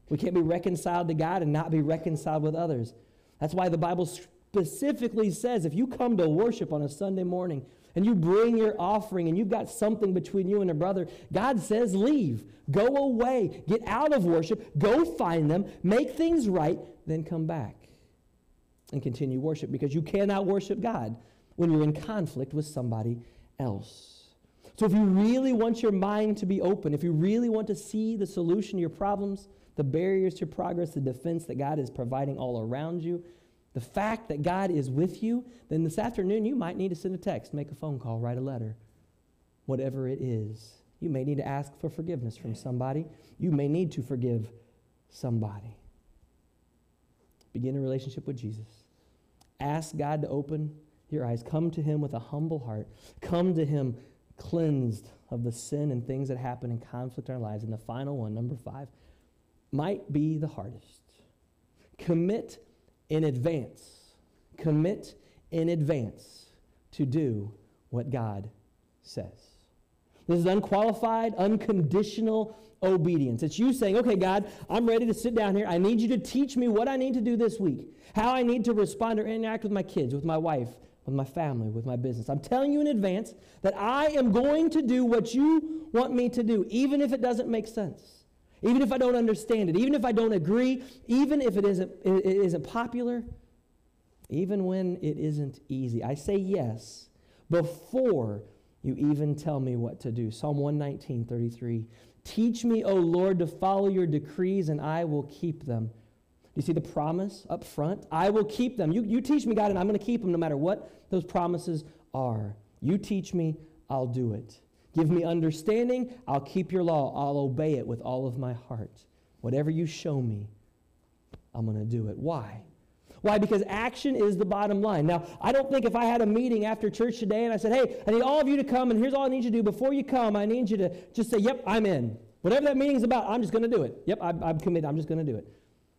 We can't be reconciled to God and not be reconciled with others. That's why the Bible specifically says if you come to worship on a Sunday morning and you bring your offering and you've got something between you and a brother, God says leave. Go away. Get out of worship. Go find them. Make things right. Then come back and continue worship because you cannot worship God when you're in conflict with somebody else. So if you really want your mind to be open, if you really want to see the solution to your problems, the barriers to progress, the defense that God is providing all around you, the fact that God is with you, then this afternoon you might need to send a text, make a phone call, write a letter, whatever it is. You may need to ask for forgiveness from somebody. You may need to forgive somebody. Begin a relationship with Jesus. Ask God to open your eyes. Come to Him with a humble heart. Come to Him cleansed of the sin and things that happen in conflict in our lives. And the final one, number five, might be the hardest. Commit in advance. Commit in advance to do what God says. This is unqualified, unconditional obedience. It's you saying, okay, God, I'm ready to sit down here. I need you to teach me what I need to do this week, how I need to respond or interact with my kids, with my wife, with my family, with my business. I'm telling you in advance that I am going to do what you want me to do, even if it doesn't make sense. Even if I don't understand it, even if I don't agree, even if it isn't, it isn't popular, even when it isn't easy. I say yes before you even tell me what to do. Psalm 119, 33. Teach me, O Lord, to follow your decrees, and I will keep them. You see the promise up front? I will keep them. You, you teach me, God, and I'm going to keep them no matter what those promises are. You teach me, I'll do it. Give me understanding. I'll keep your law. I'll obey it with all of my heart. Whatever you show me, I'm going to do it. Why? Why? Because action is the bottom line. Now, I don't think if I had a meeting after church today and I said, hey, I need all of you to come, and here's all I need you to do. Before you come, I need you to just say, yep, I'm in. Whatever that meeting's about, I'm just going to do it. Yep, I'm, I'm committed. I'm just going to do it.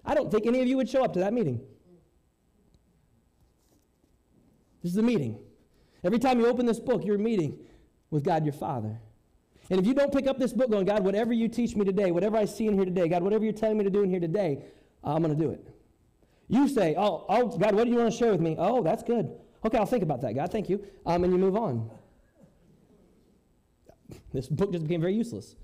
I don't think any of you would show up to that meeting. This is a meeting. Every time you open this book, you're meeting with God your Father. And if you don't pick up this book going, God, whatever you teach me today, whatever I see in here today, God, whatever you're telling me to do in here today, I'm going to do it. You say, oh, oh, God, what do you want to share with me? Oh, that's good. Okay, I'll think about that, God. Thank you. Um, and you move on. This book just became very useless.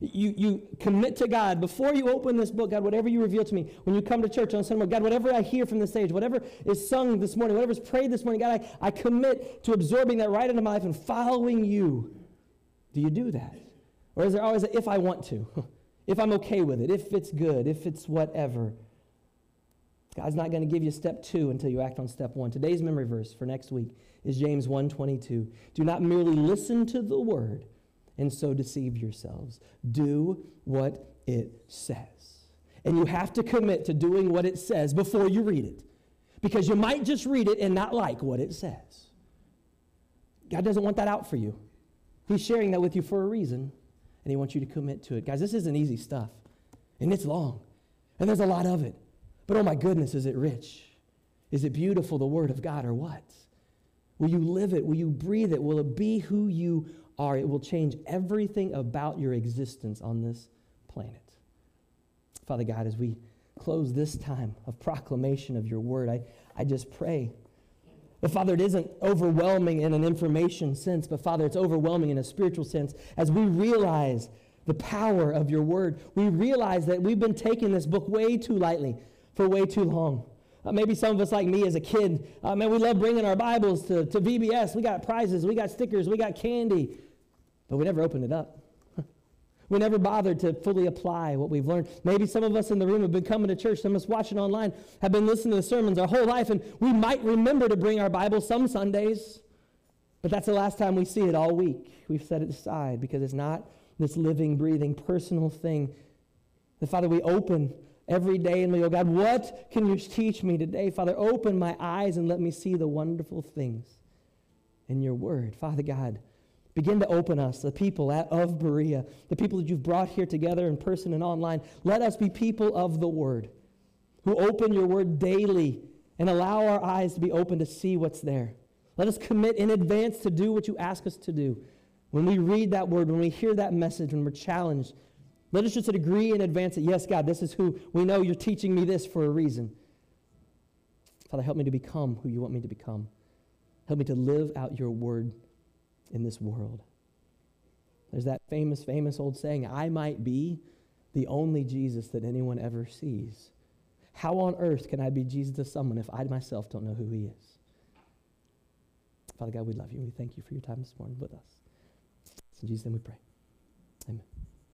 You, you commit to God before you open this book, God, whatever you reveal to me. When you come to church on Sunday morning, God, whatever I hear from the stage, whatever is sung this morning, whatever is prayed this morning, God, I, I commit to absorbing that right into my life and following you. Do you do that? Or is there always a if I want to, if I'm okay with it, if it's good, if it's whatever? God's not going to give you step two until you act on step one. Today's memory verse for next week is James 1:22. Do not merely listen to the word and so deceive yourselves. Do what it says. And you have to commit to doing what it says before you read it. Because you might just read it and not like what it says. God doesn't want that out for you. He's sharing that with you for a reason, and He wants you to commit to it. Guys, this isn't easy stuff, and it's long, and there's a lot of it. But oh my goodness, is it rich? Is it beautiful, the Word of God, or what? Will you live it? Will you breathe it? Will it be who you are? It will change everything about your existence on this planet. Father God, as we close this time of proclamation of your word, I, I just pray. But Father, it isn't overwhelming in an information sense, but Father, it's overwhelming in a spiritual sense as we realize the power of your word. We realize that we've been taking this book way too lightly for way too long. Uh, maybe some of us, like me as a kid, uh, man, we love bringing our Bibles to, to VBS. We got prizes, we got stickers, we got candy, but we never opened it up. we never bothered to fully apply what we've learned. Maybe some of us in the room have been coming to church, some of us watching online have been listening to sermons our whole life, and we might remember to bring our Bible some Sundays, but that's the last time we see it all week. We've set it aside because it's not this living, breathing, personal thing. The Father, we open every day and we go, God, what can you teach me today? Father, open my eyes and let me see the wonderful things in your word. Father God, begin to open us, the people at, of Berea, the people that you've brought here together in person and online. Let us be people of the word who open your word daily and allow our eyes to be open to see what's there. Let us commit in advance to do what you ask us to do. When we read that word, when we hear that message, when we're challenged, let us just agree in advance that, yes, God, this is who we know you're teaching me this for a reason. Father, help me to become who you want me to become. Help me to live out your word in this world. There's that famous, famous old saying, I might be the only Jesus that anyone ever sees. How on earth can I be Jesus to someone if I myself don't know who he is? Father God, we love you. We thank you for your time this morning with us. In Jesus' name we pray.